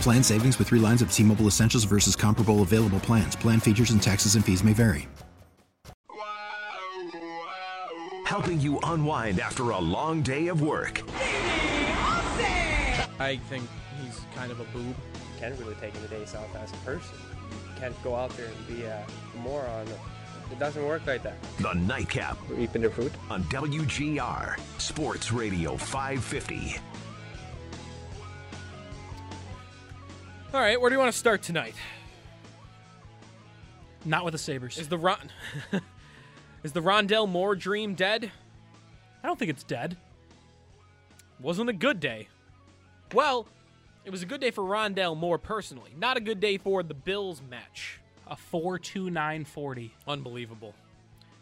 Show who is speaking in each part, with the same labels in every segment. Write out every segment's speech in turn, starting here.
Speaker 1: Plan savings with three lines of T Mobile Essentials versus comparable available plans. Plan features and taxes and fees may vary.
Speaker 2: Helping you unwind after a long day of work.
Speaker 3: I think he's kind of a boob.
Speaker 4: Can really take the days off as a person. You can't go out there and be a moron. It doesn't work like that.
Speaker 2: The Nightcap
Speaker 4: Reaping the fruit.
Speaker 2: on WGR Sports Radio 550.
Speaker 3: All right, where do you want to start tonight?
Speaker 5: Not with the Sabres.
Speaker 3: Is the Ron Is the Rondale Moore dream dead?
Speaker 5: I don't think it's dead.
Speaker 3: Wasn't a good day. Well, it was a good day for Rondale Moore personally. Not a good day for the Bills match.
Speaker 5: A 4.2940.
Speaker 3: Unbelievable.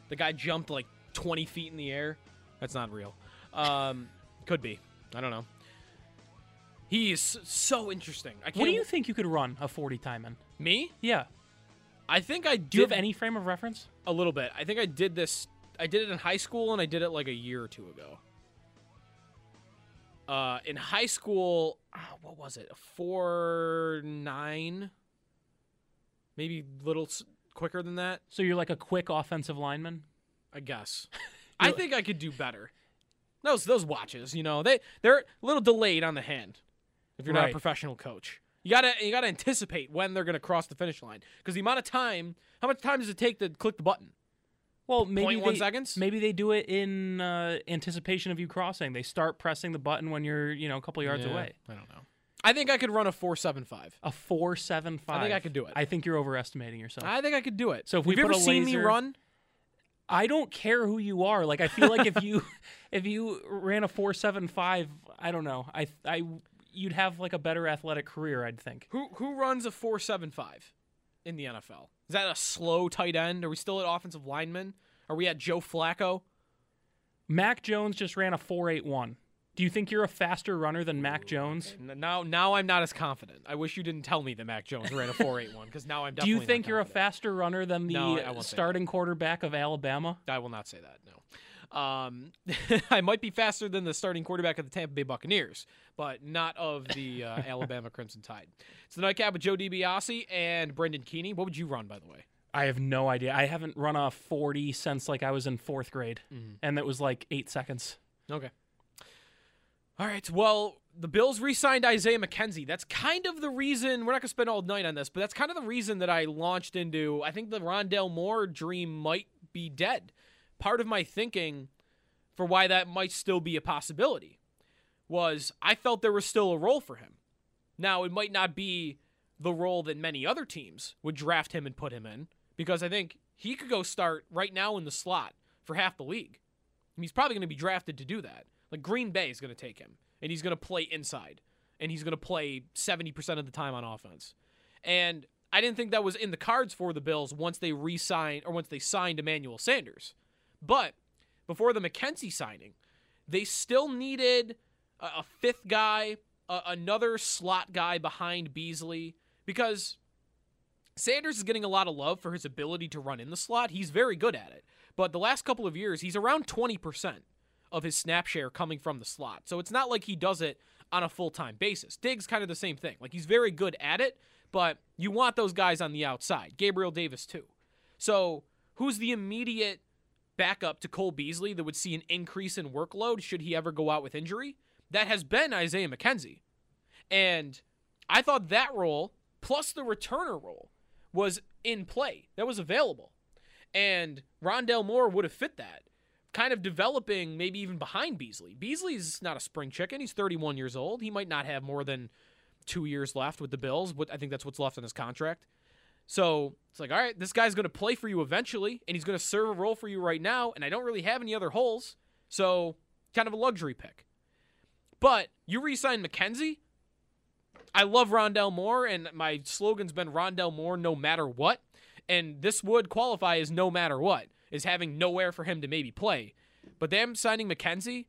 Speaker 3: The guy jumped like 20 feet in the air. That's not real. Um, could be. I don't know. He is so interesting. I can't.
Speaker 5: What do you think you could run a 40 time in?
Speaker 3: Me?
Speaker 5: Yeah.
Speaker 3: I think I did
Speaker 5: Do you have any frame of reference?
Speaker 3: a little bit. I think I did this. I did it in high school, and I did it like a year or two ago. Uh, in high school, ah, what was it? A four nine, maybe a little s- quicker than that.
Speaker 5: So you're like a quick offensive lineman?
Speaker 3: I guess. I think I could do better. Those those watches, you know, they they're a little delayed on the hand. If you're not a professional coach, you gotta you gotta anticipate when they're gonna cross the finish line because the amount of time, how much time does it take to click the button?
Speaker 5: Well, maybe
Speaker 3: 0.1
Speaker 5: they,
Speaker 3: seconds?
Speaker 5: Maybe they do it in uh, anticipation of you crossing. They start pressing the button when you're, you know, a couple yards
Speaker 3: Yeah,
Speaker 5: away.
Speaker 3: I don't know. I think I could run a four seven five.
Speaker 5: A four seven five.
Speaker 3: I think I could do it.
Speaker 5: I think you're overestimating yourself.
Speaker 3: I think I could do it.
Speaker 5: So if we
Speaker 3: Have ever seen me run?
Speaker 5: I don't care who you are. Like I feel like if you if you ran a four seven five, I don't know. I I you'd have like a better athletic career. I'd think.
Speaker 3: Who who runs a four seven five in the NFL? Is that a slow tight end? Are we still at offensive lineman? Are we at Joe Flacco?
Speaker 5: Mac Jones just ran a four eight one. Do you think you're a faster runner than Mac Jones?
Speaker 3: Now now I'm not as confident. I wish you didn't tell me that Mac Jones ran a four eight one because now I'm
Speaker 5: Do you think you're a faster runner than the
Speaker 3: No, I won't say that.
Speaker 5: starting quarterback of Alabama?
Speaker 3: I will not say that. No. Um, I might be faster than the starting quarterback of the Tampa Bay Buccaneers, but not of the uh, Alabama Crimson Tide. It's the nightcap with Joe DiBiase and Brendan Keany. What would you run, by the way?
Speaker 5: I have no idea. I haven't run a 40 since like I was in fourth grade,
Speaker 3: Mm-hmm.
Speaker 5: and that was like eight seconds.
Speaker 3: Okay. All right. Well, the Bills re-signed Isaiah McKenzie. That's kind of the reason we're not going to spend all night on this, but that's kind of the reason that I launched into. I think the Rondale Moore dream might be dead. Part of my thinking for why that might still be a possibility was I felt there was still a role for him. Now, it might not be the role that many other teams would draft him and put him in because I think he could go start right now in the slot for half the league. He's probably going to be drafted to do that. Like Green Bay is going to take him, and he's going to play inside, and he's going to play 70% of the time on offense. And I didn't think that was in the cards for the Bills once they re-signed or once they signed Emmanuel Sanders. But before the McKenzie signing, they still needed a, a fifth guy, a, another slot guy behind Beasley, because Sanders is getting a lot of love for his ability to run in the slot. He's very good at it. But the last couple of years, he's around 20% of his snap share coming from the slot. So it's not like he does it on a full time basis. Diggs kind of the same thing. Like he's very good at it, but you want those guys on the outside. Gabriel Davis, too. So who's the immediate backup to Cole Beasley that would see an increase in workload should he ever go out with injury? That has been Isaiah McKenzie. And I thought that role plus the returner role was in play. That was available. And Rondale Moore would have fit that. Kind of developing maybe even behind Beasley. Beasley's not a spring chicken. He's 31 years old. He might not have more than two years left with the Bills, but I think that's what's left on his contract. So it's like, all right, this guy's going to play for you eventually, and he's going to serve a role for you right now, and I don't really have any other holes. So kind of a luxury pick. But you re sign McKenzie. I love Rondale Moore, and my slogan's been Rondale Moore no matter what. And this would qualify as no matter what, is having nowhere for him to maybe play. But them signing McKenzie,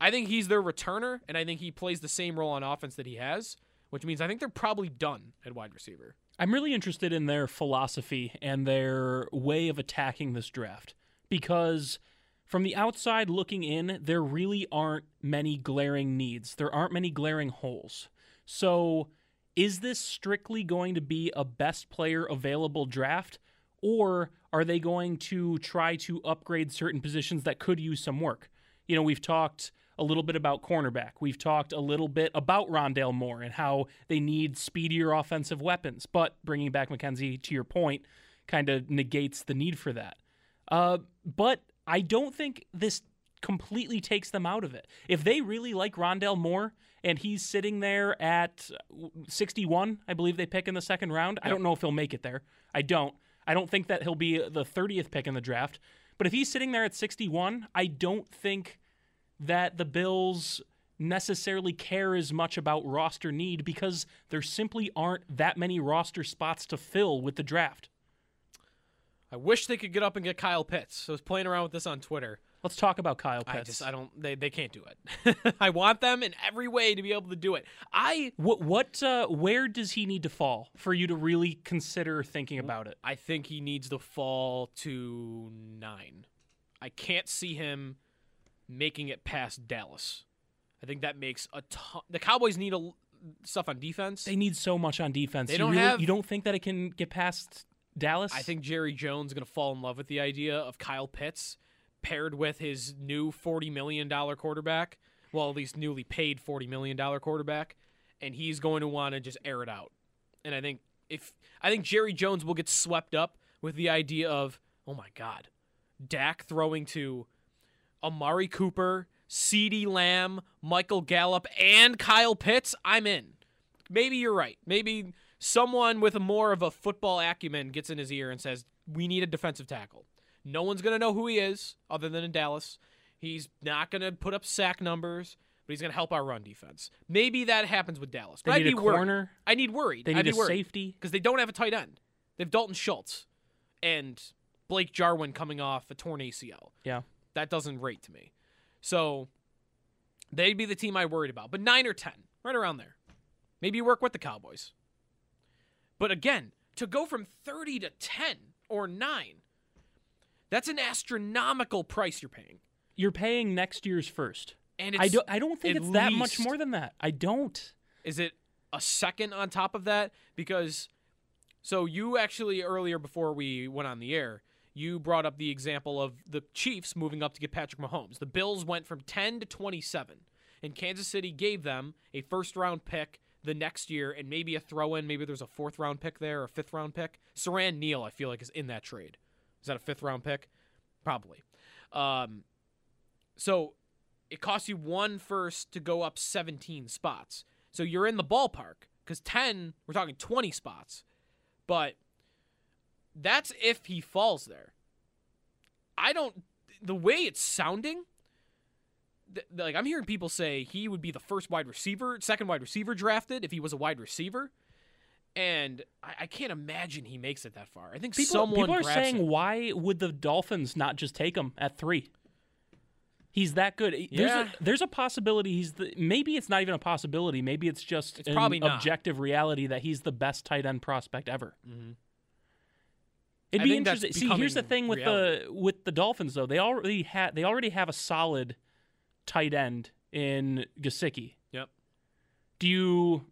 Speaker 3: I think he's their returner, and I think he plays the same role on offense that he has, which means I think they're probably done at wide receiver.
Speaker 5: I'm really interested in their philosophy and their way of attacking this draft because from the outside looking in, there really aren't many glaring needs. There aren't many glaring holes. So, is this strictly going to be a best player available draft? Or are they going to try to upgrade certain positions that could use some work? You know, we've talked a little bit about cornerback. We've talked a little bit about Rondale Moore and how they need speedier offensive weapons. But bringing back McKenzie, to your point, kind of negates the need for that. Uh, but I don't think this completely takes them out of it. If they really like Rondale Moore and he's sitting there at 61, I believe they pick in the second round. I don't know if he'll make it there. I don't. I don't think that he'll be the 30th pick in the draft. But if he's sitting there at 61, I don't think that the Bills necessarily care as much about roster need because there simply aren't that many roster spots to fill with the draft.
Speaker 3: I wish they could get up and get Kyle Pitts. I was playing around with this on Twitter.
Speaker 5: Let's talk about Kyle Pitts.
Speaker 3: I just I don't they, they can't do it. I want them in every way to be able to do it. I
Speaker 5: what what uh, where does he need to fall for you to really consider thinking about it?
Speaker 3: I think he needs to fall to 9. I can't see him making it past Dallas. I think that makes a ton. The Cowboys need a stuff on defense.
Speaker 5: They need so much on defense.
Speaker 3: They
Speaker 5: you
Speaker 3: don't
Speaker 5: really,
Speaker 3: have-
Speaker 5: you don't think that it can get past Dallas?
Speaker 3: I think Jerry Jones is going to fall in love with the idea of Kyle Pitts paired with his new $40 million quarterback. Well, at least newly paid $40 million quarterback. And he's going to want to just air it out. And I think if I think Jerry Jones will get swept up with the idea of, oh my God, Dak throwing to Amari Cooper, CeeDee Lamb, Michael Gallup, and Kyle Pitts, I'm in. Maybe you're right. Maybe someone with more of a football acumen gets in his ear and says, "We need a defensive tackle." No one's gonna know who he is other than in Dallas. He's not gonna put up sack numbers, but he's gonna help our run defense. Maybe that happens with Dallas. But
Speaker 5: They
Speaker 3: I'd
Speaker 5: need
Speaker 3: be
Speaker 5: a
Speaker 3: worried.
Speaker 5: corner.
Speaker 3: I need worried.
Speaker 5: They
Speaker 3: I'd
Speaker 5: need
Speaker 3: be
Speaker 5: a
Speaker 3: worried
Speaker 5: safety.
Speaker 3: because they don't have a tight end. They have Dalton Schultz and Blake Jarwin coming off a torn ACL.
Speaker 5: Yeah.
Speaker 3: That doesn't rate to me. So they'd be the team I worried about. But nine or ten, right around there. Maybe you work with the Cowboys. But again, to go from 30 to 10 or 9, that's an astronomical price you're paying.
Speaker 5: You're paying next year's first.
Speaker 3: And
Speaker 5: I don't I don't think it's that much more than that. I don't.
Speaker 3: Is it a second on top of that? Because so you actually earlier before we went on the air, you brought up the example of the Chiefs moving up to get Patrick Mahomes. The Bills went from 10 to 27, and Kansas City gave them a first round pick the next year and maybe a throw in. Maybe there's a fourth round pick there or a fifth round pick. Siran Neal, I feel like, is in that trade. Is that a fifth round pick? Probably. Um, so it costs you one first to go up 17 spots. So you're in the ballpark because 10, we're talking 20 spots. But that's if he falls there. I don't, the way it's sounding, th- like I'm hearing people say he would be the first wide receiver, second wide receiver drafted if he was a wide receiver. And I, I can't imagine he makes it that far. I think
Speaker 5: People,
Speaker 3: someone
Speaker 5: people are saying
Speaker 3: him.
Speaker 5: why would the Dolphins not just take him at three? He's that good. There's
Speaker 3: Yeah.
Speaker 5: a, there's a possibility he's the maybe it's not even a possibility. Maybe it's just
Speaker 3: It's
Speaker 5: an
Speaker 3: probably not.
Speaker 5: objective reality that he's the best tight end prospect ever.
Speaker 3: Mhm.
Speaker 5: It'd
Speaker 3: I
Speaker 5: be interesting. See, here's the thing with the with the Dolphins though. They already had they already have a solid tight end in Gesicki.
Speaker 3: Yep.
Speaker 5: Do you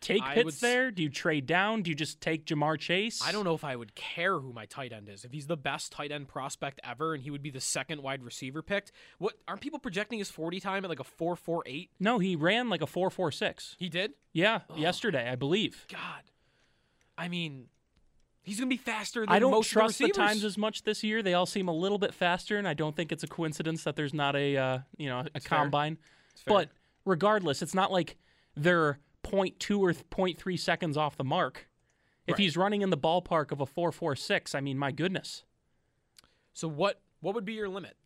Speaker 5: take
Speaker 3: I
Speaker 5: Pitts there? Do you trade down? Do you just take Ja'Marr Chase?
Speaker 3: I don't know if I would care who my tight end is. If he's the best tight end prospect ever and he would be the second wide receiver picked, what aren't people projecting his 40 time at like a 4.48?
Speaker 5: No, he ran like a four four six.
Speaker 3: He did?
Speaker 5: Yeah, yesterday I believe.
Speaker 3: God. I mean, he's going to be faster than
Speaker 5: I don't
Speaker 3: most
Speaker 5: trust
Speaker 3: of the
Speaker 5: the times as much this year. They all seem a little bit faster, and I don't think it's a coincidence that there's not a uh, you know a
Speaker 3: fair.
Speaker 5: combine. But regardless, it's not like they're 0.2 or 0.3 seconds off the mark. If
Speaker 3: Right.
Speaker 5: he's running in the ballpark of a four four six, I mean, my goodness.
Speaker 3: So what what would be your limit?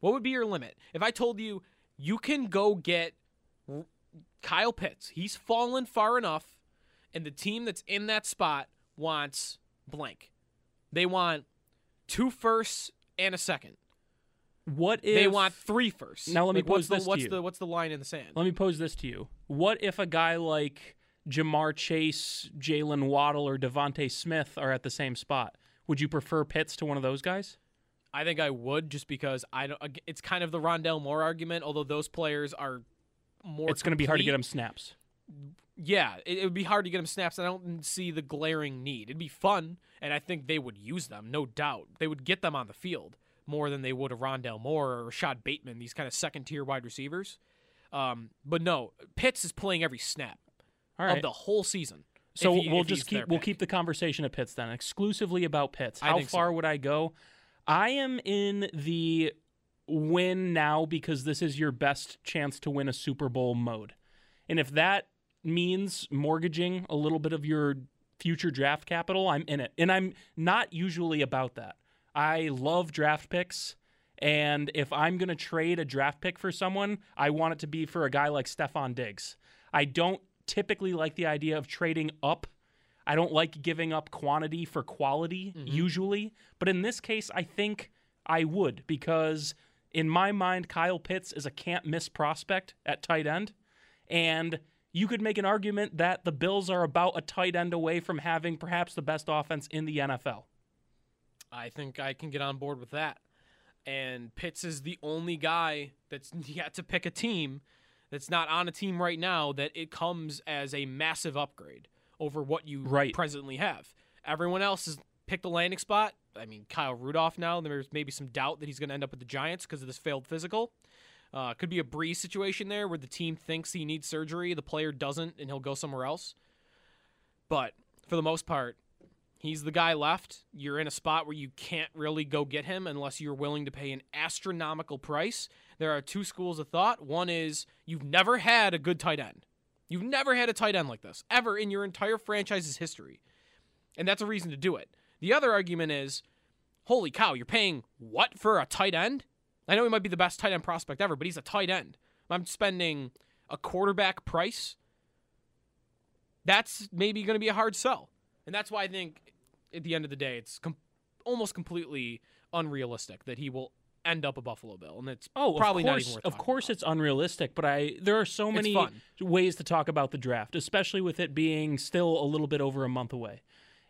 Speaker 3: What would be your limit? If I told you you can go get R- Kyle Pitts, he's fallen far enough and the team that's in that spot wants blank. They want two firsts and a second.
Speaker 5: What if
Speaker 3: they want three firsts.
Speaker 5: Now let me
Speaker 3: Like, what's
Speaker 5: pose
Speaker 3: the,
Speaker 5: this to you.
Speaker 3: the what's the line in the sand?
Speaker 5: Let me pose this to you. What if a guy like Ja'Marr Chase, Jalen Waddle, or DeVonta Smith are at the same spot? Would you prefer Pitts to one of those guys?
Speaker 3: I think I would just because I don't. It's kind of the Rondale Moore argument, although those players are more.
Speaker 5: it's going to be hard to get them snaps.
Speaker 3: Yeah, it, it would be hard to get them snaps. I don't see the glaring need. It'd be fun, and I think they would use them, no doubt. They would get them on the field more than they would a Rondale Moore or Rashod Bateman, these kind of second tier wide receivers. Um, but no, Pitts is playing every snap
Speaker 5: right.
Speaker 3: of the whole season.
Speaker 5: So
Speaker 3: he-
Speaker 5: we'll just keep we'll
Speaker 3: pick.
Speaker 5: keep the conversation at Pitts then, exclusively about Pitts. How
Speaker 3: think so.
Speaker 5: far would I go? I am in the win now because this is your best chance to win a Super Bowl mode. And if that means mortgaging a little bit of your future draft capital, I'm in it. And I'm not usually about that. I love draft picks. And if I'm going to trade a draft pick for someone, I want it to be for a guy like Stefon Diggs. I don't typically like the idea of trading up. I don't like giving up quantity for quality mm-hmm. usually. But in this case, I think I would because in my mind, Kyle Pitts is a can't miss prospect at tight end. And you could make an argument that the Bills are about a tight end away from having perhaps the best offense in the NFL.
Speaker 3: I think I can get on board with that. And Pitts is the only guy that's yet to pick a team that's not on a team right now that it comes as a massive upgrade over what you
Speaker 5: Right.
Speaker 3: presently have. Everyone else has picked a landing spot. I mean, Kyle Rudolph now, there's maybe some doubt that he's going to end up with the Giants because of this failed physical. Uh, could be a Brees situation there where the team thinks he needs surgery, the player doesn't, and he'll go somewhere else. But for the most part, He's the guy left. You're in a spot where you can't really go get him unless you're willing to pay an astronomical price. There are two schools of thought. One is you've never had a good tight end. You've never had a tight end like this ever in your entire franchise's history. And that's a reason to do it. The other argument is holy cow, you're paying what for a tight end? I know he might be the best tight end prospect ever, but he's a tight end. I'm spending a quarterback price. That's maybe going to be a hard sell. And that's why I think at the end of the day, it's com- almost completely unrealistic that he will end up a Buffalo Bill. And it's
Speaker 5: Oh,
Speaker 3: probably
Speaker 5: of
Speaker 3: not even worth
Speaker 5: of course,
Speaker 3: about.
Speaker 5: it's unrealistic. But I there are so many ways to talk about the draft, especially with it being still a little bit over a month away.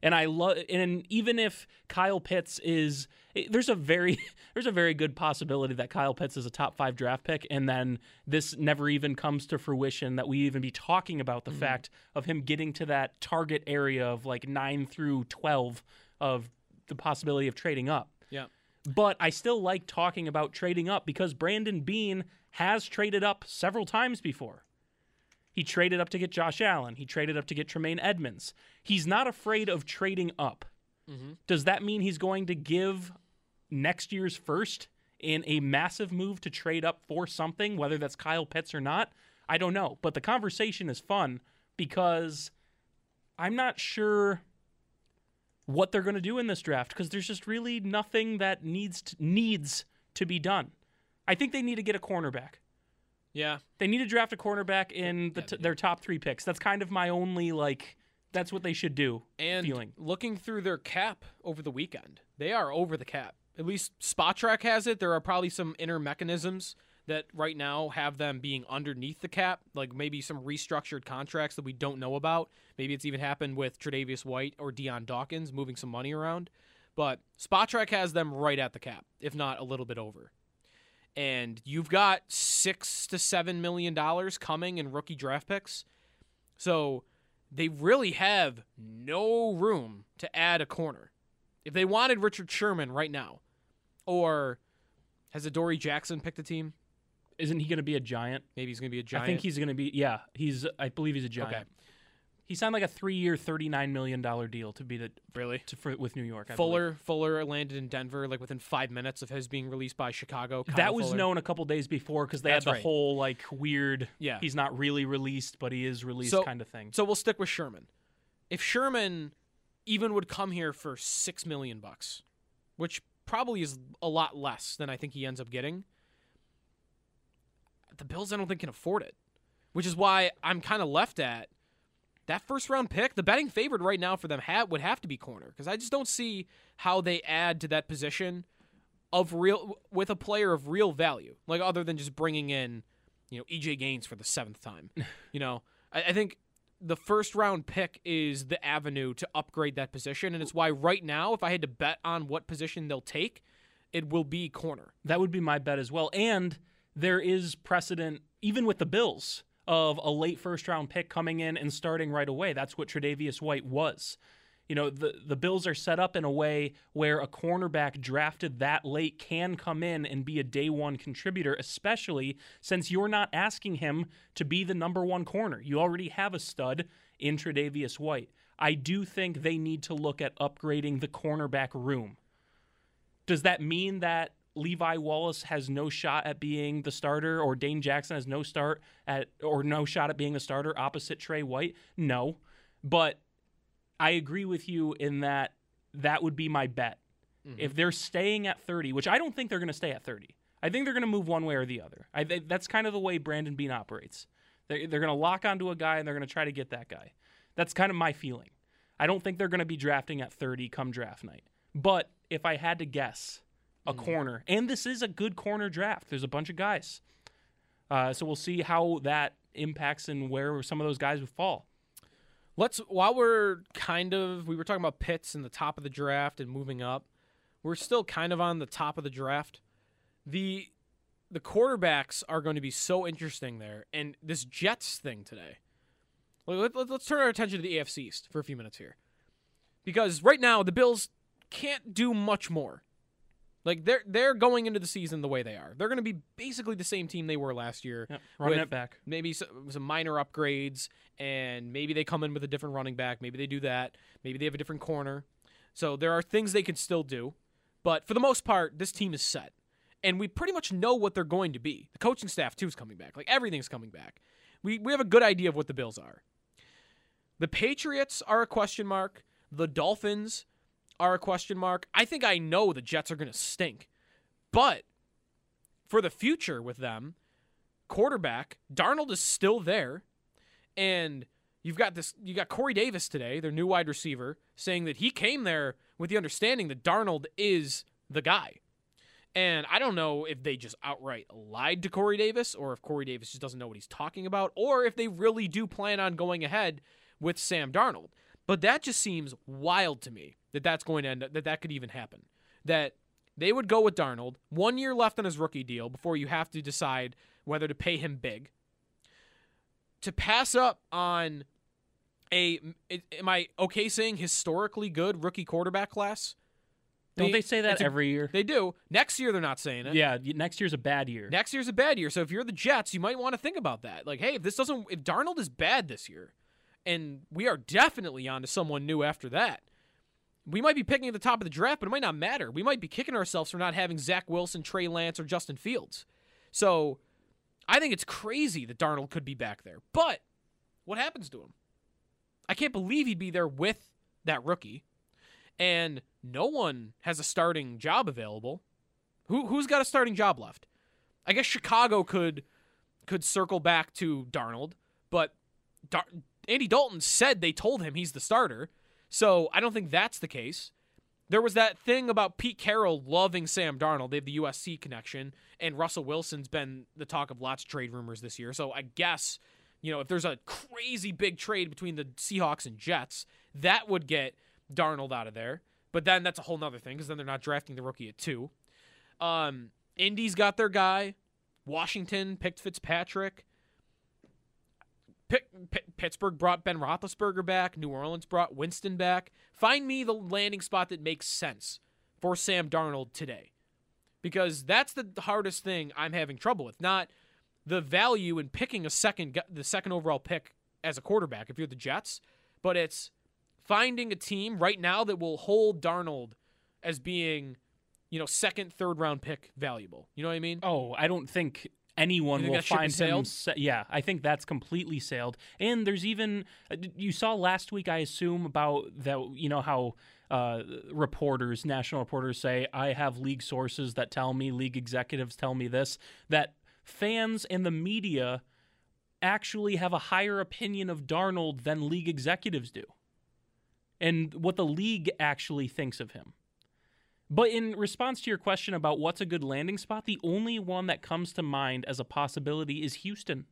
Speaker 5: And I love, and even if Kyle Pitts is, eh, there's a very, there's a very good possibility that Kyle Pitts is a top five draft pick, and then this never even comes to fruition. That we even be talking about the
Speaker 3: Mm-hmm.
Speaker 5: fact of him getting to that target area of like nine through twelve of the possibility of trading up.
Speaker 3: Yeah.
Speaker 5: But I still like talking about trading up because Brandon Beane has traded up several times before. He traded up to get Josh Allen. He traded up to get Tremaine Edmunds. He's not afraid of trading up. Mm-hmm. Does that mean he's going to give next year's first in a massive move to trade up for something, whether that's Kyle Pitts or not? I don't know. But the conversation is fun because I'm not sure what they're going to do in this draft because there's just really nothing that needs to, needs to be done. I think they need to get a cornerback.
Speaker 3: Yeah.
Speaker 5: They need to draft a cornerback in the t- their top three picks. That's kind of my only like. That's what they should do.
Speaker 3: And
Speaker 5: feeling.
Speaker 3: looking through their cap over the weekend, they are over the cap. At least Spotrac has it. There are probably some inner mechanisms that right now have them being underneath the cap, like maybe some restructured contracts that we don't know about. Maybe it's even happened with Tre'Davious White or Dion Dawkins moving some money around. But Spotrac has them right at the cap, if not a little bit over. And you've got six to seven million dollars coming in rookie draft picks. So they really have no room to add a corner. If they wanted Richard Sherman right now, or has Adoree Jackson picked a team?
Speaker 5: Isn't he going to be a giant?
Speaker 3: Maybe he's going to be a giant.
Speaker 5: I think he's going to be. Yeah, he's. I believe he's a giant.
Speaker 3: Okay.
Speaker 5: He signed like a three-year, thirty-nine million dollar deal to be the
Speaker 3: really
Speaker 5: to, for, with New York. I believe.
Speaker 3: Fuller. Fuller landed in Denver like within five minutes of his being released by Chicago. Kyle
Speaker 5: That was
Speaker 3: Fuller.
Speaker 5: known a couple days before because they
Speaker 3: That's
Speaker 5: had the
Speaker 3: right.
Speaker 5: whole like weird.
Speaker 3: Yeah.
Speaker 5: He's not really released, but he is released
Speaker 3: So-
Speaker 5: kind of thing.
Speaker 3: So we'll stick with Sherman. If Sherman even would come here for six million bucks, which probably is a lot less than I think he ends up getting, the Bills I don't think can afford it. Which is why I'm kind of left at that first round pick. The betting favorite right now for them ha- would have to be corner because I just don't see how they add to that position of real with a player of real value, like other than just bringing in, you know, EJ Gaines for the seventh time. you know, I, I think the first round pick is the avenue to upgrade that position, and it's why right now, if I had to bet on what position they'll take, it will be corner.
Speaker 5: That would be my bet as well. And there is precedent, even with the Bills, of a late first round pick coming in and starting right away. That's what Tre'Davious White was. You know, the, the Bills are set up in a way where a cornerback drafted that late can come in and be a day one contributor, especially since you're not asking him to be the number one corner. You already have a stud in Tre'Davious White. I do think they need to look at upgrading the cornerback room. Does that mean that Levi Wallace has no shot at being the starter, or Dane Jackson has no start at, or no shot at being the starter opposite Trey White? No, but I agree with you in that that would be my bet. If mm-hmm. they're staying at 30, which I don't think they're going to stay at 30, I think they're going to move one way or the other. I that's kind of the way Brandon Beane operates. They're, they're going to lock onto a guy and they're going to try to get that guy. That's kind of my feeling. I don't think they're going to be drafting at 30 come draft night. But if I had to guess, a corner, and this is a good corner draft. There's a bunch of guys. Uh, so we'll see how that impacts and where some of those guys would fall.
Speaker 3: Let's while we're kind of we were talking about Pitts in the top of the draft and moving up. We're still kind of on the top of the draft. The the quarterbacks are going to be so interesting there, and this Jets thing today. Let, let, let's turn our attention to the AFC East for a few minutes here, because right now the Bills can't do much more. Like they're they're going into the season the way they are. They're going to be basically the same team they were last year.
Speaker 5: Yep, running it back.
Speaker 3: Maybe some, some minor upgrades, and maybe they come in with a different running back. Maybe they do that. Maybe they have a different corner. So there are things they can still do, but for the most part, this team is set, and we pretty much know what they're going to be. The coaching staff too is coming back. Like everything's coming back. We we have a good idea of what the Bills are. The Patriots are a question mark. The Dolphins are a question mark. I think I know the Jets are going to stink. But for the future with them, quarterback, Darnold is still there. And you've got this you got Corey Davis today, their new wide receiver, saying that he came there with the understanding that Darnold is the guy. And I don't know if they just outright lied to Corey Davis or if Corey Davis just doesn't know what he's talking about or if they really do plan on going ahead with Sam Darnold. But that just seems wild to me that that's going to end that that could even happen. That they would go with Darnold, one year left on his rookie deal before you have to decide whether to pay him big. To pass up on a, am I okay saying historically good rookie quarterback class?
Speaker 5: Don't they say that
Speaker 3: it's a-
Speaker 5: every year?
Speaker 3: They do. Next year, they're not saying it.
Speaker 5: Yeah, next year's a bad year.
Speaker 3: Next year's a bad year. So if you're the Jets, you might want to think about that. Like, hey, if this doesn't, if Darnold is bad this year, and we are definitely on to someone new after that, we might be picking at the top of the draft, but it might not matter. We might be kicking ourselves for not having Zach Wilson, Trey Lance, or Justin Fields. So I think it's crazy that Darnold could be back there. But what happens to him? I can't believe he'd be there with that rookie. And no one has a starting job available. Who who's got a starting job left? I guess Chicago could could circle back to Darnold, but Dar- Andy Dalton said they told him he's the starter. So I don't think that's the case. There was that thing about Pete Carroll loving Sam Darnold. They have the USC connection, and Russell Wilson's been the talk of lots of trade rumors this year. So I guess, you know, if there's a crazy big trade between the Seahawks and Jets, that would get Darnold out of there. But then that's a whole nother thing because then they're not drafting the rookie at two. Um, Indy's got their guy. Washington picked Fitzpatrick. Pitt, Pitt, Pittsburgh brought Ben Roethlisberger back. New Orleans brought Winston back. Find me the landing spot that makes sense for Sam Darnold today, because that's the hardest thing I'm having trouble with. Not the value in picking a second, the second overall pick as a quarterback if you're the Jets, but it's finding a team right now that will hold Darnold as being, you know, second, third round pick valuable. You know what I mean?
Speaker 5: Oh, I don't think anyone will find him. sa- yeah, I think that's completely sailed. And there's even uh, you saw last week, I assume about that. You know how uh, reporters, national reporters, say I have league sources that tell me, league executives tell me this. That fans and the media actually have a higher opinion of Darnold than league executives do, and what the league actually thinks of him. But in response to your question about what's a good landing spot, the only one that comes to mind as a possibility is Houston.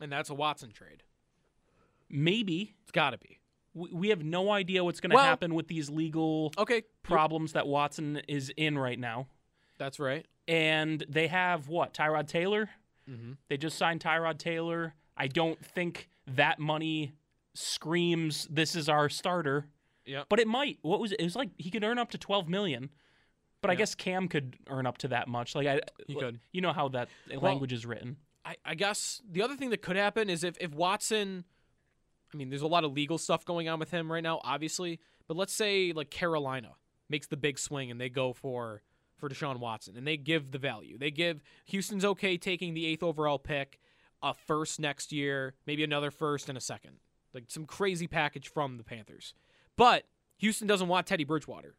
Speaker 3: And that's a Watson trade.
Speaker 5: Maybe.
Speaker 3: It's got to be.
Speaker 5: We we have no idea what's going to
Speaker 3: Well-
Speaker 5: happen with these legal
Speaker 3: Okay,
Speaker 5: problems that Watson is in right now.
Speaker 3: That's right.
Speaker 5: And they have what? Tyrod Taylor?
Speaker 3: Mm-hmm.
Speaker 5: They just signed Tyrod Taylor. I don't think that money screams this is our starter,
Speaker 3: Yep.
Speaker 5: but it might. What was it? It was like he could earn up to 12 million. But I guess Cam could earn up to that much. Like I
Speaker 3: He could.
Speaker 5: You know how that language is written.
Speaker 3: I, I guess the other thing that could happen is if, if Watson, I mean, there's a lot of legal stuff going on with him right now, obviously. But let's say like Carolina makes the big swing and they go for for Deshaun Watson and they give the value. They give Houston's okay taking the eighth overall pick, a first next year, maybe another first and a second, like some crazy package from the Panthers. But Houston doesn't want Teddy Bridgewater.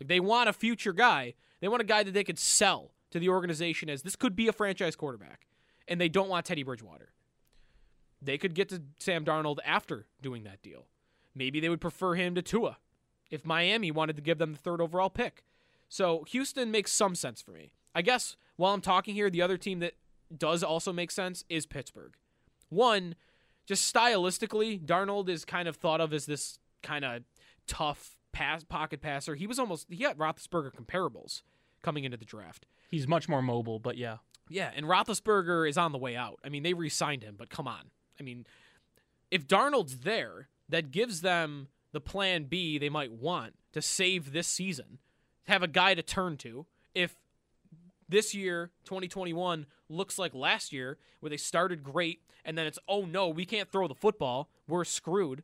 Speaker 3: Like they want a future guy. They want a guy that they could sell to the organization as this could be a franchise quarterback. And they don't want Teddy Bridgewater. They could get to Sam Darnold after doing that deal. Maybe they would prefer him to Tua if Miami wanted to give them the third overall pick. So Houston makes some sense for me. I guess while I'm talking here, the other team that does also make sense is Pittsburgh. One, just stylistically, Darnold is kind of thought of as this kind of tough pass pocket passer. He was almost he had Roethlisberger comparables coming into the draft.
Speaker 5: He's much more mobile, but yeah.
Speaker 3: Yeah, and Roethlisberger is on the way out. I mean, they re-signed him, but come on. I mean, if Darnold's there, that gives them the plan B they might want to save this season, have a guy to turn to. If this year, 2021, looks like last year, where they started great and then it's, oh no, we can't throw the football, we're screwed.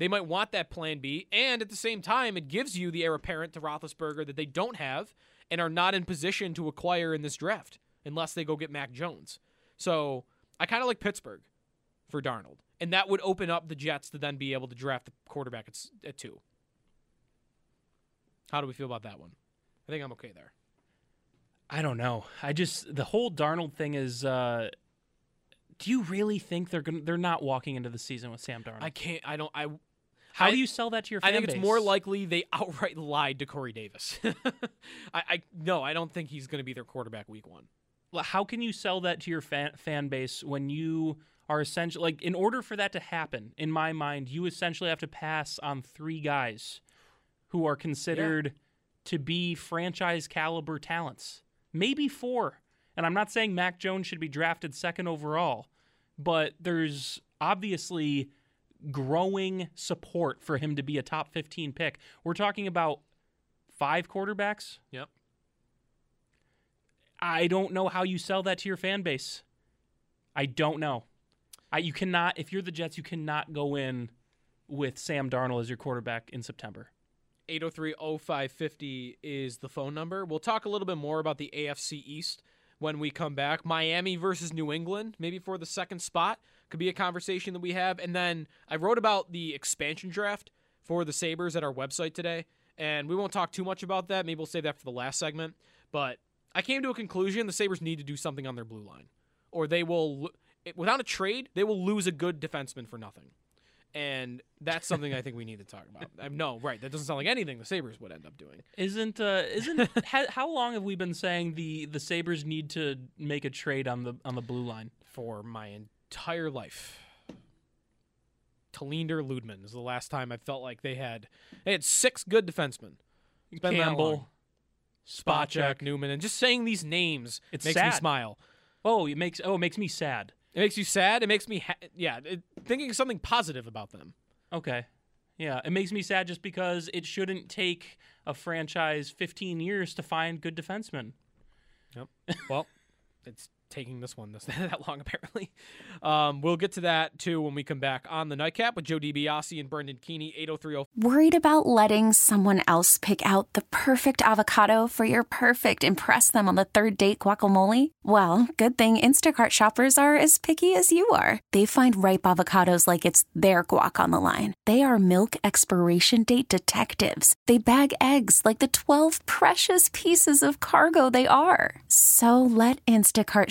Speaker 3: They might want that plan B, and at the same time, it gives you the heir apparent to Roethlisberger that they don't have and are not in position to acquire in this draft unless they go get Mac Jones. So I kind of like Pittsburgh for Darnold, and that would open up the Jets to then be able to draft the quarterback at, at two. How do we feel about that one? I think I'm okay there.
Speaker 5: I don't know. I just the whole Darnold thing is. Uh, do you really think they're gonna? They're not walking into the season with Sam Darnold.
Speaker 3: I can't. I don't. I.
Speaker 5: How
Speaker 3: I-
Speaker 5: do you sell that to your fan
Speaker 3: I think it's more likely they outright lied to Corey Davis. I, I no, I don't think he's going to be their quarterback week one.
Speaker 5: How can you sell that to your fan fan base when you are essentially like in order for that to happen? In my mind, you essentially have to pass on three guys who are considered to be franchise caliber talents, maybe four. And I'm not saying Mac Jones should be drafted second overall, but there's obviously growing support for him to be a top 15 pick. We're talking about five quarterbacks.
Speaker 3: Yep.
Speaker 5: I don't know how you sell that to your fan base. I don't know. I, you cannot, if you're the Jets, you cannot go in with Sam Darnold as your quarterback in September.
Speaker 3: 803-0550 is the phone number. We'll talk a little bit more about the AFC East when we come back. Miami versus New England, maybe for the second spot, could be a conversation that we have. And then I wrote about the expansion draft for the Sabres at our website today, and we won't talk too much about that. Maybe we'll save that for the last segment. But I came to a conclusion: the Sabres need to do something on their blue line, or they will, without a trade, they will lose a good defenseman for nothing. And that's something I think we need to talk about. I, no, right? That doesn't sound like anything the Sabres would end up doing.
Speaker 5: Isn't uh, isn't ha, how long have we been saying the the Sabres need to make a trade on the on the blue line?
Speaker 3: for my entire life. Tallinder Lydman is the last time I felt like they had they had six good defensemen. It's been.
Speaker 5: Campbell,
Speaker 3: Spacek, Newman, and just saying these names
Speaker 5: It's
Speaker 3: makes me smile.
Speaker 5: Oh, it makes oh it makes me sad
Speaker 3: It makes you sad. It makes me, ha- yeah, it, thinking something positive about them.
Speaker 5: Okay. Yeah, it makes me sad just because it shouldn't take a franchise 15 years to find good defensemen.
Speaker 3: Yep. well, it's taking this one this that long apparently. Um, we'll get to that too when we come back on the nightcap with Joe DiBiase and Brendan Keany, 803
Speaker 6: Worried about letting someone else pick out the perfect avocado for your perfect impress them on the third date guacamole? Well, good thing Instacart shoppers are as picky as you are. They find ripe avocados like it's their guac on the line. They are milk expiration date detectives. They bag eggs like the 12 precious pieces of cargo they are. So let Instacart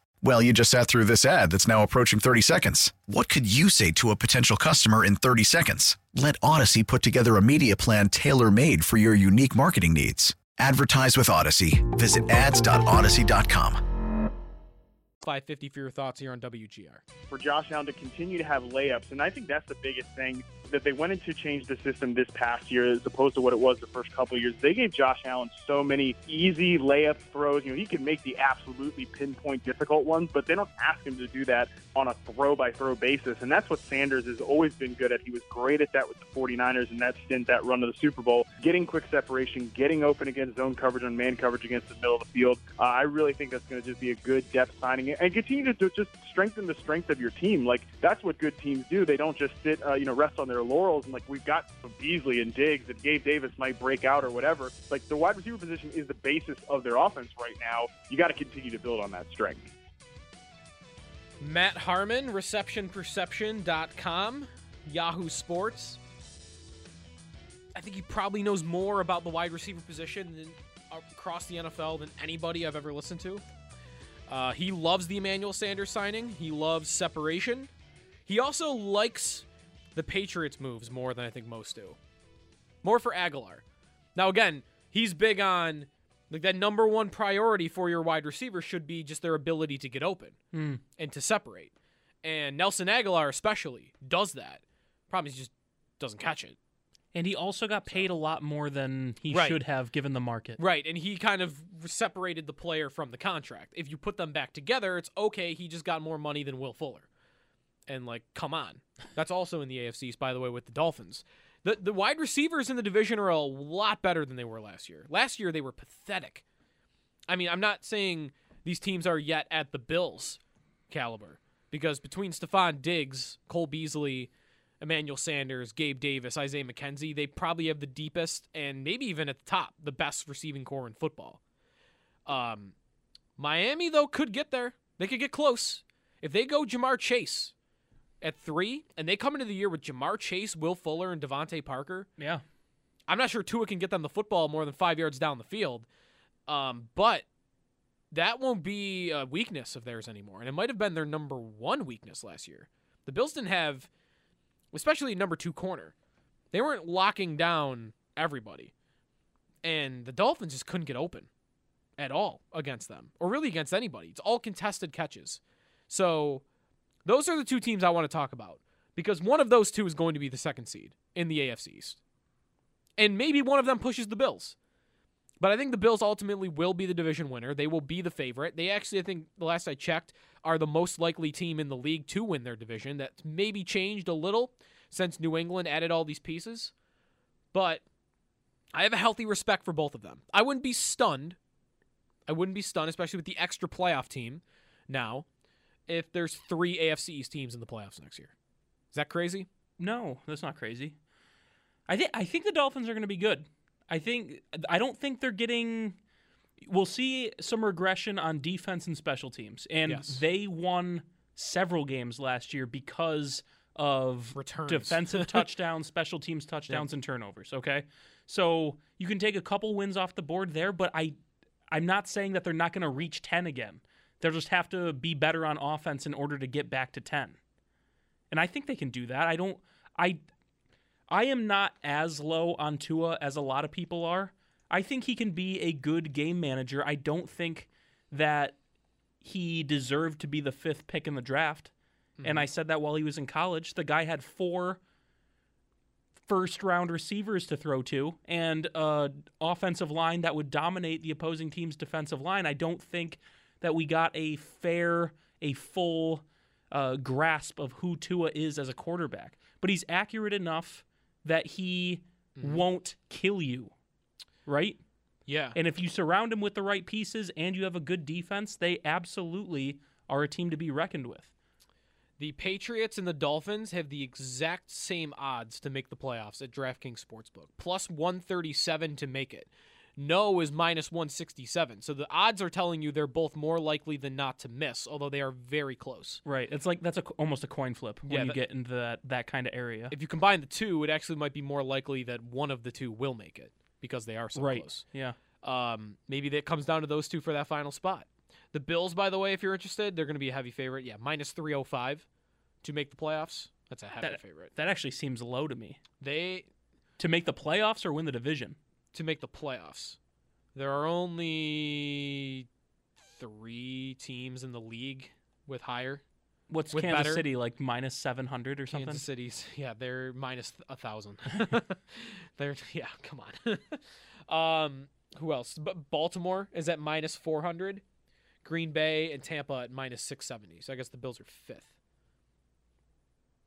Speaker 7: Well, you just sat through this ad that's now approaching 30 seconds. What could you say to a potential customer in 30 seconds? Let Audacy put together a media plan tailor made for your unique marketing needs. Advertise with Audacy. Visit ads.audacy.com.
Speaker 3: 550 for your thoughts here on WGR.
Speaker 8: For Josh Allen to continue to have layups, and I think that's the biggest thing that they went into change the system this past year as opposed to what it was the first couple years. They gave Josh Allen so many easy layup throws. You know, he can make the absolutely pinpoint difficult ones, but they don't ask him to do that on a throw by throw basis. And that's what Sanders has always been good at. He was great at that with the 49ers in that stint, that run to the Super Bowl, getting quick separation, getting open against zone coverage and man coverage against the middle of the field. Uh, I really think that's going to just be a good depth signing and continue to just strengthen the strength of your team. Like that's what good teams do. They don't just sit, uh, you know, rest on their laurels and like we've got Beasley and Diggs and Gabe Davis might break out or whatever. Like the wide receiver position is the basis of their offense right now. You got to continue to build on that strength.
Speaker 3: Matt Harmon, receptionperception.com, Yahoo Sports. I think he probably knows more about the wide receiver position than, across the NFL than anybody I've ever listened to. Uh, he loves the Emmanuel Sanders signing. He loves separation. He also likes the Patriots moves more than I think most do. More for Agholor. Now again, he's big on like that number one priority for your wide receiver should be just their ability to get open
Speaker 5: mm.
Speaker 3: and to separate. And Nelson Agholor, especially does that. Problem is he just doesn't catch it.
Speaker 5: And he also got paid a lot more than he
Speaker 3: right.
Speaker 5: should have given the market.
Speaker 3: Right, and he kind of separated the player from the contract. If you put them back together, it's okay, he just got more money than Will Fuller. And like, come on. That's also in the AFCs by the way, with the Dolphins. The the wide receivers in the division are a lot better than they were last year. Last year they were pathetic. I mean, I'm not saying these teams are yet at the Bills caliber because between Stefon Diggs, Cole Beasley, Emmanuel Sanders, Gabe Davis, Isaiah McKenzie, they probably have the deepest and maybe even at the top, the best receiving core in football. Um, Miami though could get there. They could get close if they go Ja'Marr Chase at three, and they come into the year with Ja'Marr Chase, Will Fuller, and DeVante Parker.
Speaker 5: Yeah,
Speaker 3: I'm not sure Tua can get them the football more than five yards down the field, um, but that won't be a weakness of theirs anymore, and it might have been their number one weakness last year. The Bills didn't have, especially number two corner, they weren't locking down everybody, and the Dolphins just couldn't get open at all against them, or really against anybody. It's all contested catches. So those are the two teams I want to talk about because one of those two is going to be the second seed in the AFC East. And maybe one of them pushes the Bills. But I think the Bills ultimately will be the division winner. They will be the favorite. They actually, I think, the last I checked, are the most likely team in the league to win their division. That's maybe changed a little since New England added all these pieces. But I have a healthy respect for both of them. I wouldn't be stunned. I wouldn't be stunned, especially with the extra playoff team now, if there's three AFC East teams in the playoffs next year. Is that crazy?
Speaker 5: No, that's not crazy. I think I think the Dolphins are going to be good. I think I don't think they're getting. We'll see some regression on defense and special teams, and
Speaker 3: Yes.
Speaker 5: they won several games last year because of
Speaker 3: Returns.
Speaker 5: defensive touchdowns, special teams touchdowns, and turnovers. Okay, so you can take a couple wins off the board there, but I, I'm not saying that they're not going to reach ten again. They'll just have to be better on offense in order to get back to ten, and I think they can do that. I don't. I I am not as low on Tua as a lot of people are. I think he can be a good game manager. I don't think that he deserved to be the fifth pick in the draft. And mm-hmm. I said that while he was in college. The guy had four first round receivers to throw to and an offensive line that would dominate the opposing team's defensive line. I don't think that we got a fair, a full uh, grasp of who Tua is as a quarterback. But he's accurate enough that he won't kill you, right?
Speaker 3: Yeah.
Speaker 5: And if you surround him with the right pieces and you have a good defense, they absolutely are a team to be reckoned with.
Speaker 3: The Patriots and the Dolphins have the exact same odds to make the playoffs at DraftKings Sportsbook. Plus 137 to make it. No is minus 167. So the odds are telling you they're both more likely than not to miss, although they are very close.
Speaker 5: Right. It's like that's a, almost a coin flip when
Speaker 3: Yeah,
Speaker 5: you
Speaker 3: that-
Speaker 5: get into that, that kind of area.
Speaker 3: If you combine the two, it actually might be more likely that one of the two will make it because they are so
Speaker 5: right.
Speaker 3: close.
Speaker 5: Yeah.
Speaker 3: Um, maybe that comes down to those two for that final spot. The Bills, by the way, if you're interested, they're going to be a heavy favorite. Yeah, minus 305 to make the playoffs. That's a heavy
Speaker 5: That,
Speaker 3: favorite.
Speaker 5: that actually seems low to me.
Speaker 3: They
Speaker 5: To make the playoffs or win the division?
Speaker 3: To make the playoffs. There are only three teams in the league with higher.
Speaker 5: What's
Speaker 3: with
Speaker 5: Kansas
Speaker 3: better.
Speaker 5: City like minus 700 or something?
Speaker 3: Kansas City's yeah, they're minus a thousand. they're yeah, come on. um, who else? But Baltimore is at minus four hundred. Green Bay and Tampa at minus six seventy. So I guess the Bills are fifth.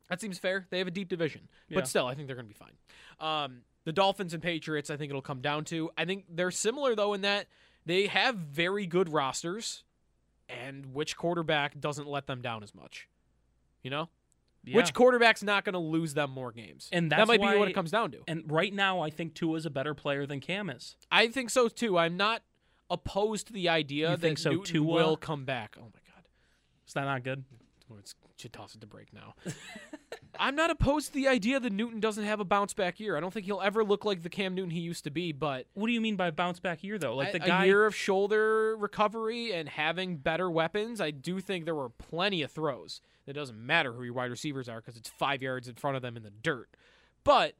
Speaker 3: That seems fair. They have a deep division,
Speaker 5: Yeah.
Speaker 3: but still, I think they're going to be fine. Um, the Dolphins and Patriots, I think it'll come down to. I think they're similar though in that they have very good rosters, and which quarterback doesn't let them down as much. You know,
Speaker 5: Yeah.
Speaker 3: which quarterback's not going to lose them more games?
Speaker 5: and
Speaker 3: that might be what it comes down to.
Speaker 5: And right now, I think Tua's a better player than Cam is.
Speaker 3: I think so too. I'm not opposed to the idea
Speaker 5: You
Speaker 3: that
Speaker 5: think so,
Speaker 3: Newton
Speaker 5: Tua?
Speaker 3: will come back. Oh my god,
Speaker 5: Is that not good?
Speaker 3: it's should toss it to break now. I'm not opposed to the idea that Newton doesn't have a bounce back year. I don't think he'll ever look like the Cam Newton he used to be, but
Speaker 5: What do you mean by bounce back year though? Like
Speaker 3: a,
Speaker 5: the
Speaker 3: a year of shoulder recovery and having better weapons, I do think there were plenty of throws. It doesn't matter who your wide receivers are because it's five yards in front of them in the dirt. But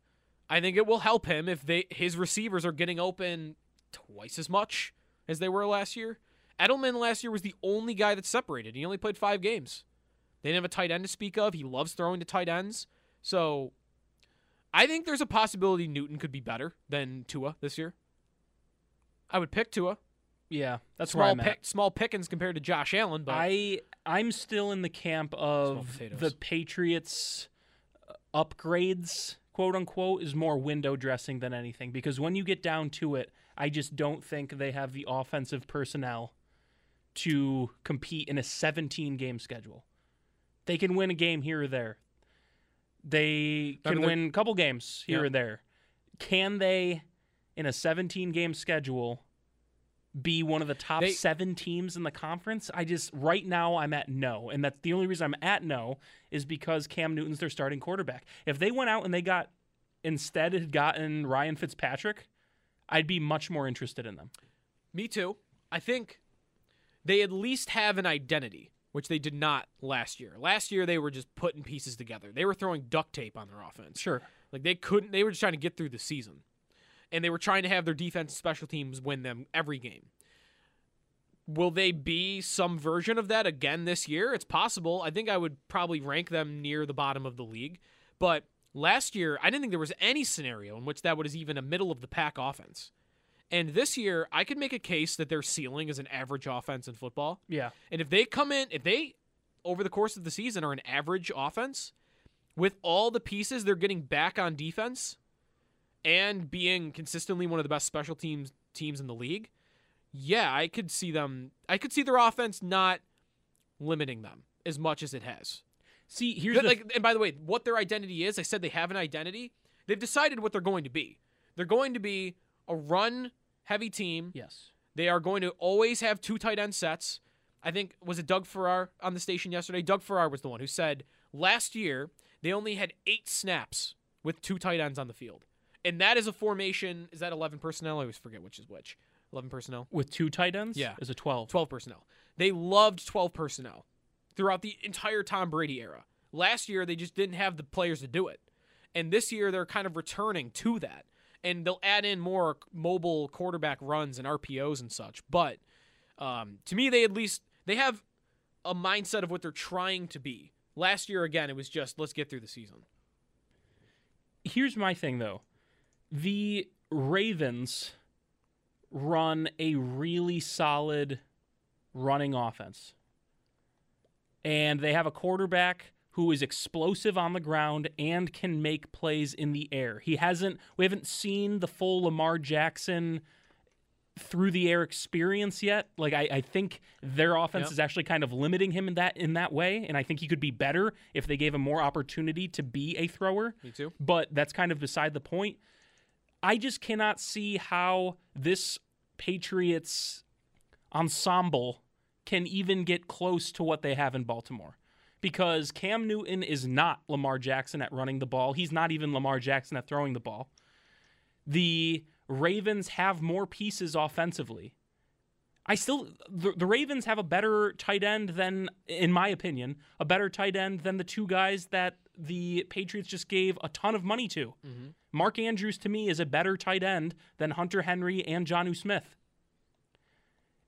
Speaker 3: I think it will help him if they his receivers are getting open twice as much as they were last year. Edelman last year was the only guy that separated. He only played five games. They didn't have a tight end to speak of. He loves throwing to tight ends. So I think there's a possibility Newton could be better than Tua this year. I would pick Tua.
Speaker 5: Yeah, that's where
Speaker 3: small
Speaker 5: I'm at.
Speaker 3: small pickings compared to Josh Allen, but
Speaker 5: I I'm still in the camp of the Patriots upgrades, quote unquote, is more window dressing than anything because when you get down to it, I just don't think they have the offensive personnel to compete in a 17 game schedule. They can win a game here or there. They
Speaker 3: I
Speaker 5: can
Speaker 3: mean,
Speaker 5: win a couple games here
Speaker 3: Yeah.
Speaker 5: or there. Can they in a 17 game schedule be one of the top
Speaker 3: They-
Speaker 5: seven teams in the conference? I just right now I'm at no, and that's the only reason I'm at no is because Cam Newton's their starting quarterback. If they went out and they got instead had gotten Ryan Fitzpatrick, I'd be much more interested in them.
Speaker 3: Me too. I think they at least have an identity, which they did not last year. Last year they were just putting pieces together. They were throwing duct tape on their offense.
Speaker 5: Sure.
Speaker 3: Like they couldn't they were just trying to get through the season. And they were trying to have their defense and special teams win them every game. Will they be some version of that again this year? It's possible. I think I would probably rank them near the bottom of the league. But last year, I didn't think there was any scenario in which that was even a middle of the pack offense. And this year, I could make a case that their ceiling is an average offense in football.
Speaker 5: Yeah.
Speaker 3: And if they come in, if they, over the course of the season, are an average offense with all the pieces they're getting back on defense and being consistently one of the best special teams teams in the league, yeah, I could see them. I could see their offense not limiting them as much as it has.
Speaker 5: See, here's
Speaker 3: like, and by the way, what their identity is, I said they have an identity. They've decided what they're going to be. They're going to be a run heavy team.
Speaker 5: Yes.
Speaker 3: They are going to always have two tight end sets. I think was it Doug Farrar on the station yesterday? Doug Farrar was the one who said last year they only had eight snaps with two tight ends on the field. And that is a formation. Is that 11 personnel? I always forget which is which. 11 personnel?
Speaker 5: with two tight ends.
Speaker 3: Yeah.
Speaker 5: is a 12.
Speaker 3: 12 personnel. They loved 12 personnel throughout the entire Tom Brady era. Last year, they just didn't have the players to do it. And this year, they're kind of returning to that. And they'll add in more mobile quarterback runs and RPOs and such. But um, to me, they at least they have a mindset of what they're trying to be. Last year, again, it was just let's get through the season.
Speaker 5: Here's my thing though. The Ravens run a really solid running offense. And they have a quarterback who is explosive on the ground and can make plays in the air. He hasn't we haven't seen the full Lamar Jackson through the air experience yet. Like I, I think their offense
Speaker 3: Yep.
Speaker 5: is actually kind of limiting him in that in that way, and I think he could be better if they gave him more opportunity to be a thrower.
Speaker 3: Me too.
Speaker 5: But that's kind of beside the point. I just cannot see how this Patriots ensemble can even get close to what they have in Baltimore. Because Cam Newton is not Lamar Jackson at running the ball. He's not even Lamar Jackson at throwing the ball. The Ravens have more pieces offensively. I still the, the Ravens have a better tight end than in my opinion, a better tight end than the two guys that the Patriots just gave a ton of money to. Mm-hmm. Mark Andrews to me is a better tight end than Hunter Henry and Jonnu Smith.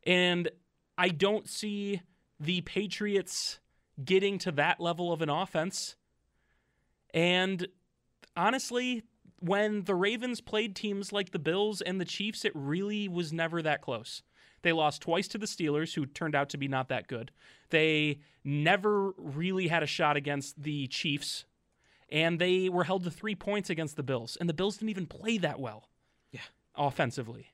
Speaker 5: And I don't see the Patriots getting to that level of an offense. And honestly, when the Ravens played teams like the Bills and the Chiefs, it really was never that close. They lost twice to the Steelers, who turned out to be not that good. They never really had a shot against the Chiefs, and they were held to three points against the Bills, and the Bills didn't even play that well.
Speaker 3: Yeah.
Speaker 5: Offensively.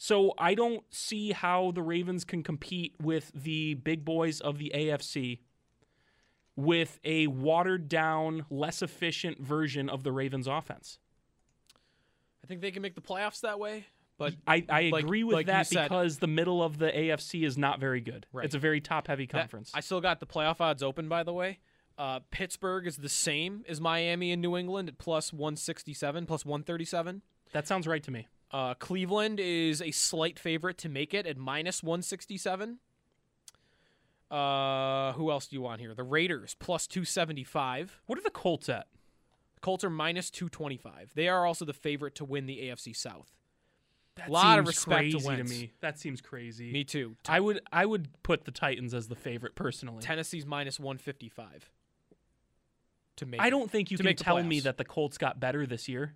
Speaker 5: So I don't see how the Ravens can compete with the big boys of the AFC with a watered down, less efficient version of the Ravens offense.
Speaker 3: I think they can make the playoffs that way. But
Speaker 5: I, I
Speaker 3: like-
Speaker 5: agree with
Speaker 3: like
Speaker 5: that
Speaker 3: said-
Speaker 5: because the middle of the AFC is not very good.
Speaker 3: Right.
Speaker 5: It's a very top heavy
Speaker 3: That-
Speaker 5: conference.
Speaker 3: I still got the playoff odds open, by the way. Uh, Pittsburgh is the same as Miami and New England at plus 167, plus 137.
Speaker 5: that sounds right to me.
Speaker 3: Uh, Cleveland is a slight favorite to make it at minus 167. Uh, who else do you want here? The Raiders plus 275.
Speaker 5: What are the Colts at?
Speaker 3: The Colts are minus 225. They are also the favorite to win the AFC South.
Speaker 5: That
Speaker 3: A lot of
Speaker 5: seems
Speaker 3: respect
Speaker 5: crazy
Speaker 3: to Wentz.
Speaker 5: me. That seems crazy.
Speaker 3: Me too.
Speaker 5: I would I would put the Titans as the favorite personally.
Speaker 3: Tennessee's minus 155 to make.
Speaker 5: I don't think you can tell me that the Colts got better this year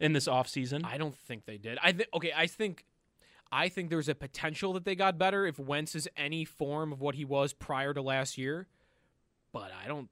Speaker 5: in this offseason.
Speaker 3: I don't think they did. I think okay. I think I think there's a potential that they got better if Wentz is any form of what he was prior to last year. But I don't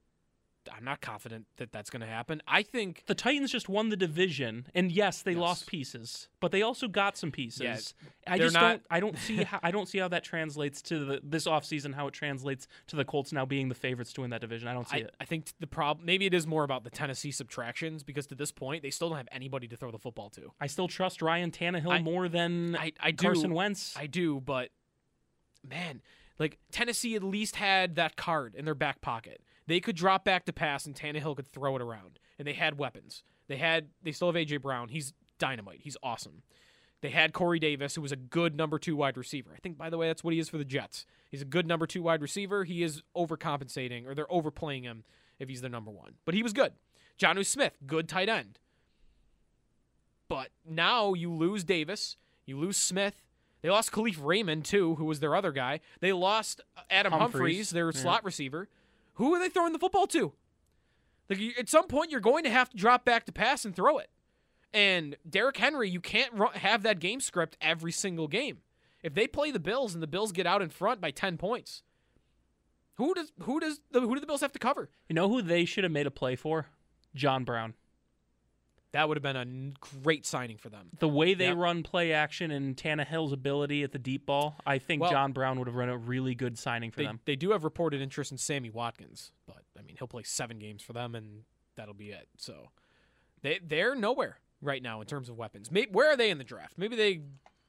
Speaker 3: I'm not confident that that's going to happen. I think
Speaker 5: the Titans just won the division, and yes, they
Speaker 3: Yes.
Speaker 5: lost pieces, but they also got some pieces.
Speaker 3: Yeah,
Speaker 5: I just
Speaker 3: not-
Speaker 5: don't. I don't see. How, I don't see how that translates to the this offseason, How it translates to the Colts now being the favorites to win that division. I don't see
Speaker 3: I,
Speaker 5: it.
Speaker 3: I think the problem maybe it is more about the Tennessee subtractions because to this point they still don't have anybody to throw the football to.
Speaker 5: I still trust Ryan Tannehill
Speaker 3: I-
Speaker 5: more than
Speaker 3: I, I do,
Speaker 5: Carson Wentz.
Speaker 3: I do, but man, like Tennessee at least had that card in their back pocket. They could drop back to pass and Tannehill could throw it around. And they had weapons. They had they still have AJ Brown. He's dynamite. He's awesome. They had Corey Davis, who was a good number two wide receiver. I think, by the way, that's what he is for the Jets. He's a good number two wide receiver. He is overcompensating, or they're overplaying him if he's their number one. But he was good. Jonnu Smith, good tight end. But now you lose Davis, you lose Smith. They lost Kalif Raymond too, who was their other guy. They lost Adam Humphries,
Speaker 5: Humphries,
Speaker 3: their
Speaker 5: yeah.
Speaker 3: slot receiver. Who are they throwing the football to? Like at some point, you're going to have to drop back to pass and throw it. And Derrick Henry, you can't ru- have that game script every single game. If they play the Bills and the Bills get out in front by ten points, who does who does the who do the Bills have to cover?
Speaker 5: You know who they should have made a play for? John Brown.
Speaker 3: That would have been a n- great signing for them.
Speaker 5: The way they
Speaker 3: Yep.
Speaker 5: run play action and Tannehill's ability at the deep ball, I think
Speaker 3: Well-
Speaker 5: John Brown would have run a really good signing for
Speaker 3: They,
Speaker 5: them.
Speaker 3: they do have reported interest in Sammy Watkins, but I mean he'll play seven games for them and that'll be it. So they they're nowhere right now in terms of weapons. Maybe, where are they in the draft? Maybe they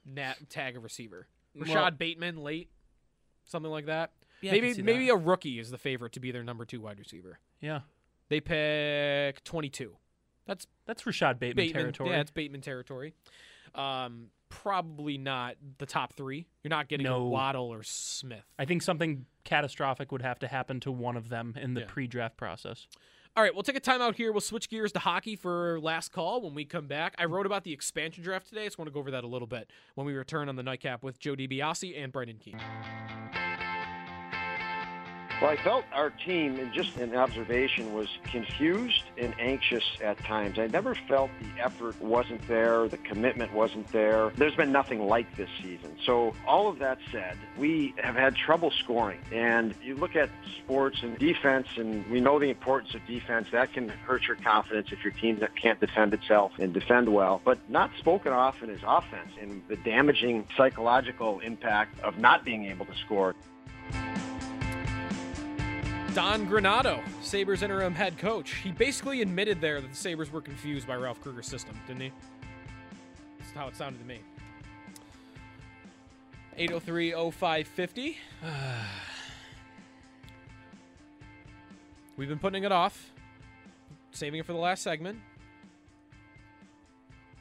Speaker 3: nat, tag a receiver. Rashod
Speaker 5: Well-
Speaker 3: Bateman late, something like that.
Speaker 5: Yeah,
Speaker 3: maybe maybe
Speaker 5: that.
Speaker 3: a rookie is the favorite to be their number two wide receiver.
Speaker 5: Yeah.
Speaker 3: They pick twenty two. That's
Speaker 5: That's Rashod Bateman,
Speaker 3: Bateman
Speaker 5: territory.
Speaker 3: Yeah, it's Bateman territory. Um, probably not the top three. You're not getting
Speaker 5: No.
Speaker 3: a Waddle or Smith.
Speaker 5: I think something catastrophic would have to happen to one of them in the
Speaker 3: Yeah.
Speaker 5: pre-draft process.
Speaker 3: All right, we'll take a timeout here. We'll switch gears to hockey for last call when we come back. I wrote about the expansion draft today. I just want to go over that a little bit when we return on the nightcap with Joe DiBiase and Brendan Keany.
Speaker 9: Well, I felt our team, and just an observation, was confused and anxious at times. I never felt the effort wasn't there, the commitment wasn't there. There's been nothing like this season. So, all of that said, we have had trouble scoring. And you look at sports and defense, and we know the importance of defense. That can hurt your confidence if your team can't defend itself and defend well. But not spoken often is offense and the damaging psychological impact of not being able to score.
Speaker 3: Don Granato, Sabres interim head coach. He basically admitted there that the Sabres were confused by Ralph Krueger's system, didn't he? That's how it sounded to me. 803-0550. We've been putting it off, saving it for the last segment.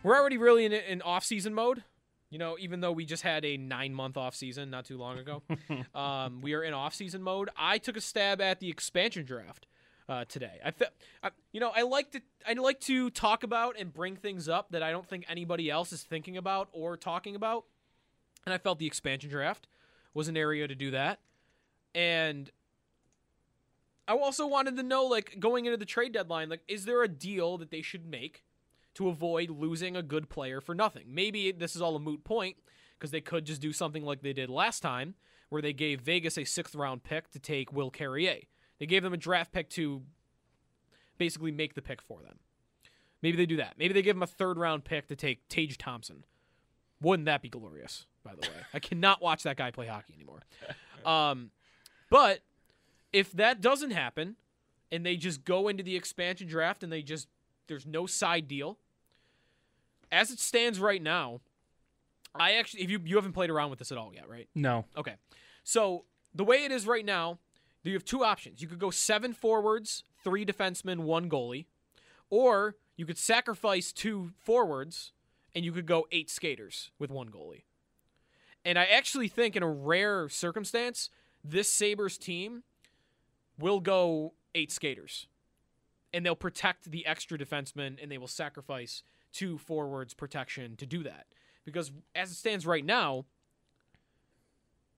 Speaker 3: We're already really in, in off-season mode. You know, even though we just had a nine-month off-season not too long ago, um, we are in off-season mode. I took a stab at the expansion draft uh, today. I, fe- I, you know, I like to I like to talk about and bring things up that I don't think anybody else is thinking about or talking about, and I felt the expansion draft was an area to do that, and I also wanted to know, like, going into the trade deadline, like, is there a deal that they should make to avoid losing a good player for nothing? Maybe this is all a moot point because they could just do something like they did last time, where they gave Vegas a sixth round pick to take Will Carrier. They gave them a draft pick to basically make the pick for them. Maybe they do that. Maybe they give them a third round pick to take Tage Thompson. Wouldn't that be glorious? By the way, I cannot watch that guy play hockey anymore. Um, but if that doesn't happen, and they just go into the expansion draft and they just there's no side deal. As it stands right now, I actually if you you haven't played around with this at all yet, right?
Speaker 5: No.
Speaker 3: Okay. So the way it is right now, you have two options. You could go seven forwards, three defensemen, one goalie, or you could sacrifice two forwards and you could go eight skaters with one goalie. And I actually think in a rare circumstance, this Sabres team will go eight skaters. And they'll protect the extra defenseman and they will sacrifice two forwards protection to do that. Because as it stands right now,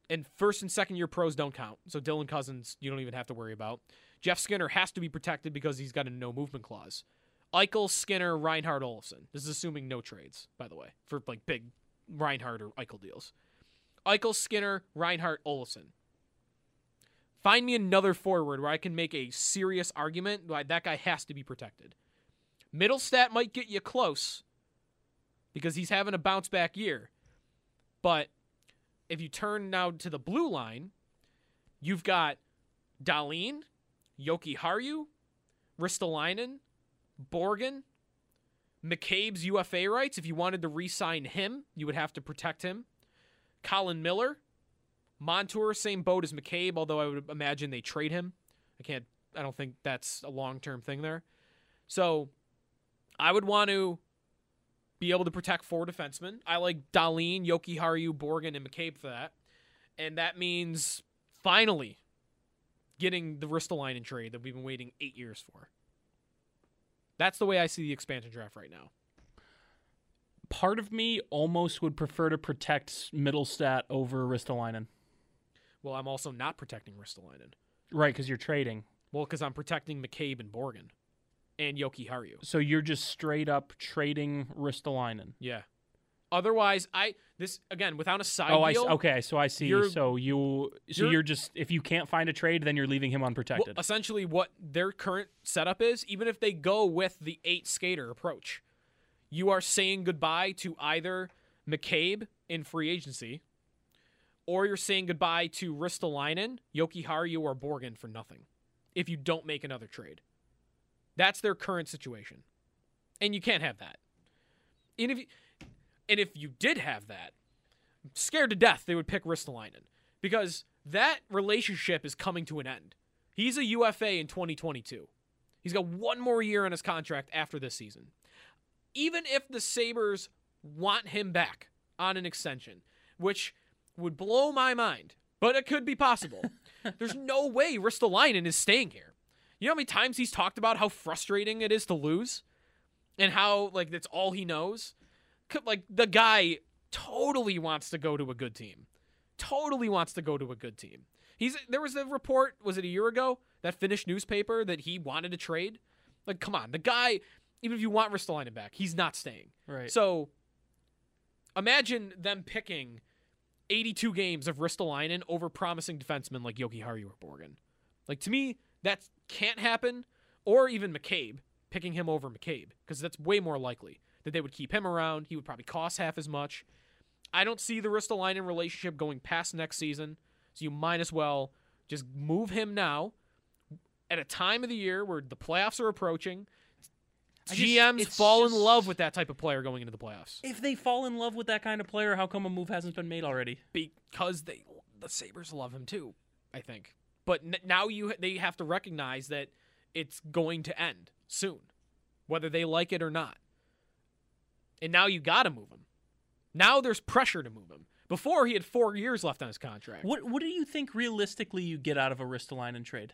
Speaker 3: and first and second year pros don't count. So Dylan Cozens, you don't even have to worry about. Jeff Skinner has to be protected because he's got a no movement clause. Eichel, Skinner, Reinhart, Olofsson. This is assuming no trades, by the way, for like big Reinhart or Eichel deals. Eichel, Skinner, Reinhart, Olofsson. Find me another forward where I can make a serious argument why that guy has to be protected. Mittelstadt might get you close because he's having a bounce back year. But if you turn now to the blue line, you've got Dahlin, Jokiharju, Ristolainen, Borgen, McCabe's UFA rights. If you wanted to re sign him, you would have to protect him. Colin Miller, Montour, same boat as McCabe, although I would imagine they trade him. I can't, I don't think that's a long term thing there. So I would want to be able to protect four defensemen. I like Dahlin, Jokiharju, Borgen, and McCabe for that. And that means finally getting the Ristolainen trade that we've been waiting eight years for. That's the way I see the expansion draft right now.
Speaker 5: Part of me almost would prefer to protect Mittelstadt over Ristolainen.
Speaker 3: Well, I'm also not protecting Ristolainen.
Speaker 5: Right, because you're trading.
Speaker 3: Well, because I'm protecting McCabe and Borgen and Jokiharju.
Speaker 5: So you're just straight up trading Ristolainen.
Speaker 3: Yeah. Otherwise, I this again without a side
Speaker 5: oh,
Speaker 3: deal.
Speaker 5: I, okay, so I see.
Speaker 3: you're-
Speaker 5: So you, so
Speaker 3: you're-
Speaker 5: you're, just if you can't find a trade, then you're leaving him
Speaker 3: Well,
Speaker 5: unprotected.
Speaker 3: essentially, what their current setup is, even if they go with the eight skater approach, you are saying goodbye to either McCabe in free agency, or you're saying goodbye to Ristolainen, Jokiharju, or Borgen for nothing. If you don't make another trade, that's their current situation, and you can't have that. And if you, and if you did have that, I'm scared to death they would pick Ristolainen because that relationship is coming to an end. He's a UFA in 2022. He's got one more year on his contract after this season. Even if the Sabres want him back on an extension, which would blow my mind, but it could be possible. There's no way Ristolainen is staying here. You know how many times he's talked about how frustrating it is to lose? And how, like, that's all he knows? Like, the guy totally wants to go to a good team. Totally wants to go to a good team. He's there was a report, was it a year ago, that Finnish newspaper that he wanted to trade? Like, come on, the guy, even if you want Ristolainen back, he's not staying.
Speaker 5: Right.
Speaker 3: So imagine them picking 82 games of Ristolainen over promising defensemen like Jokiharju or Borgen. Like to me, that can't happen. Or even McCabe, picking him over McCabe, because that's way more likely that they would keep him around. He would probably cost half as much. I don't see the Ristolainen relationship going past next season, so you might as well just move him now at a time of the year where the playoffs are approaching.
Speaker 5: Just-
Speaker 3: GMs fall in love with that type of player going into the playoffs
Speaker 5: if they fall in love with that kind of player, how come a move hasn't been made already?
Speaker 3: because they the Sabres love him too. I think, but n- now you they have to recognize that it's going to end soon, whether they like it or not. And now you got to move him. Now there's pressure to move him. Before he had four years left on his contract.
Speaker 5: What What do you think realistically you get out of a Ristolainen trade?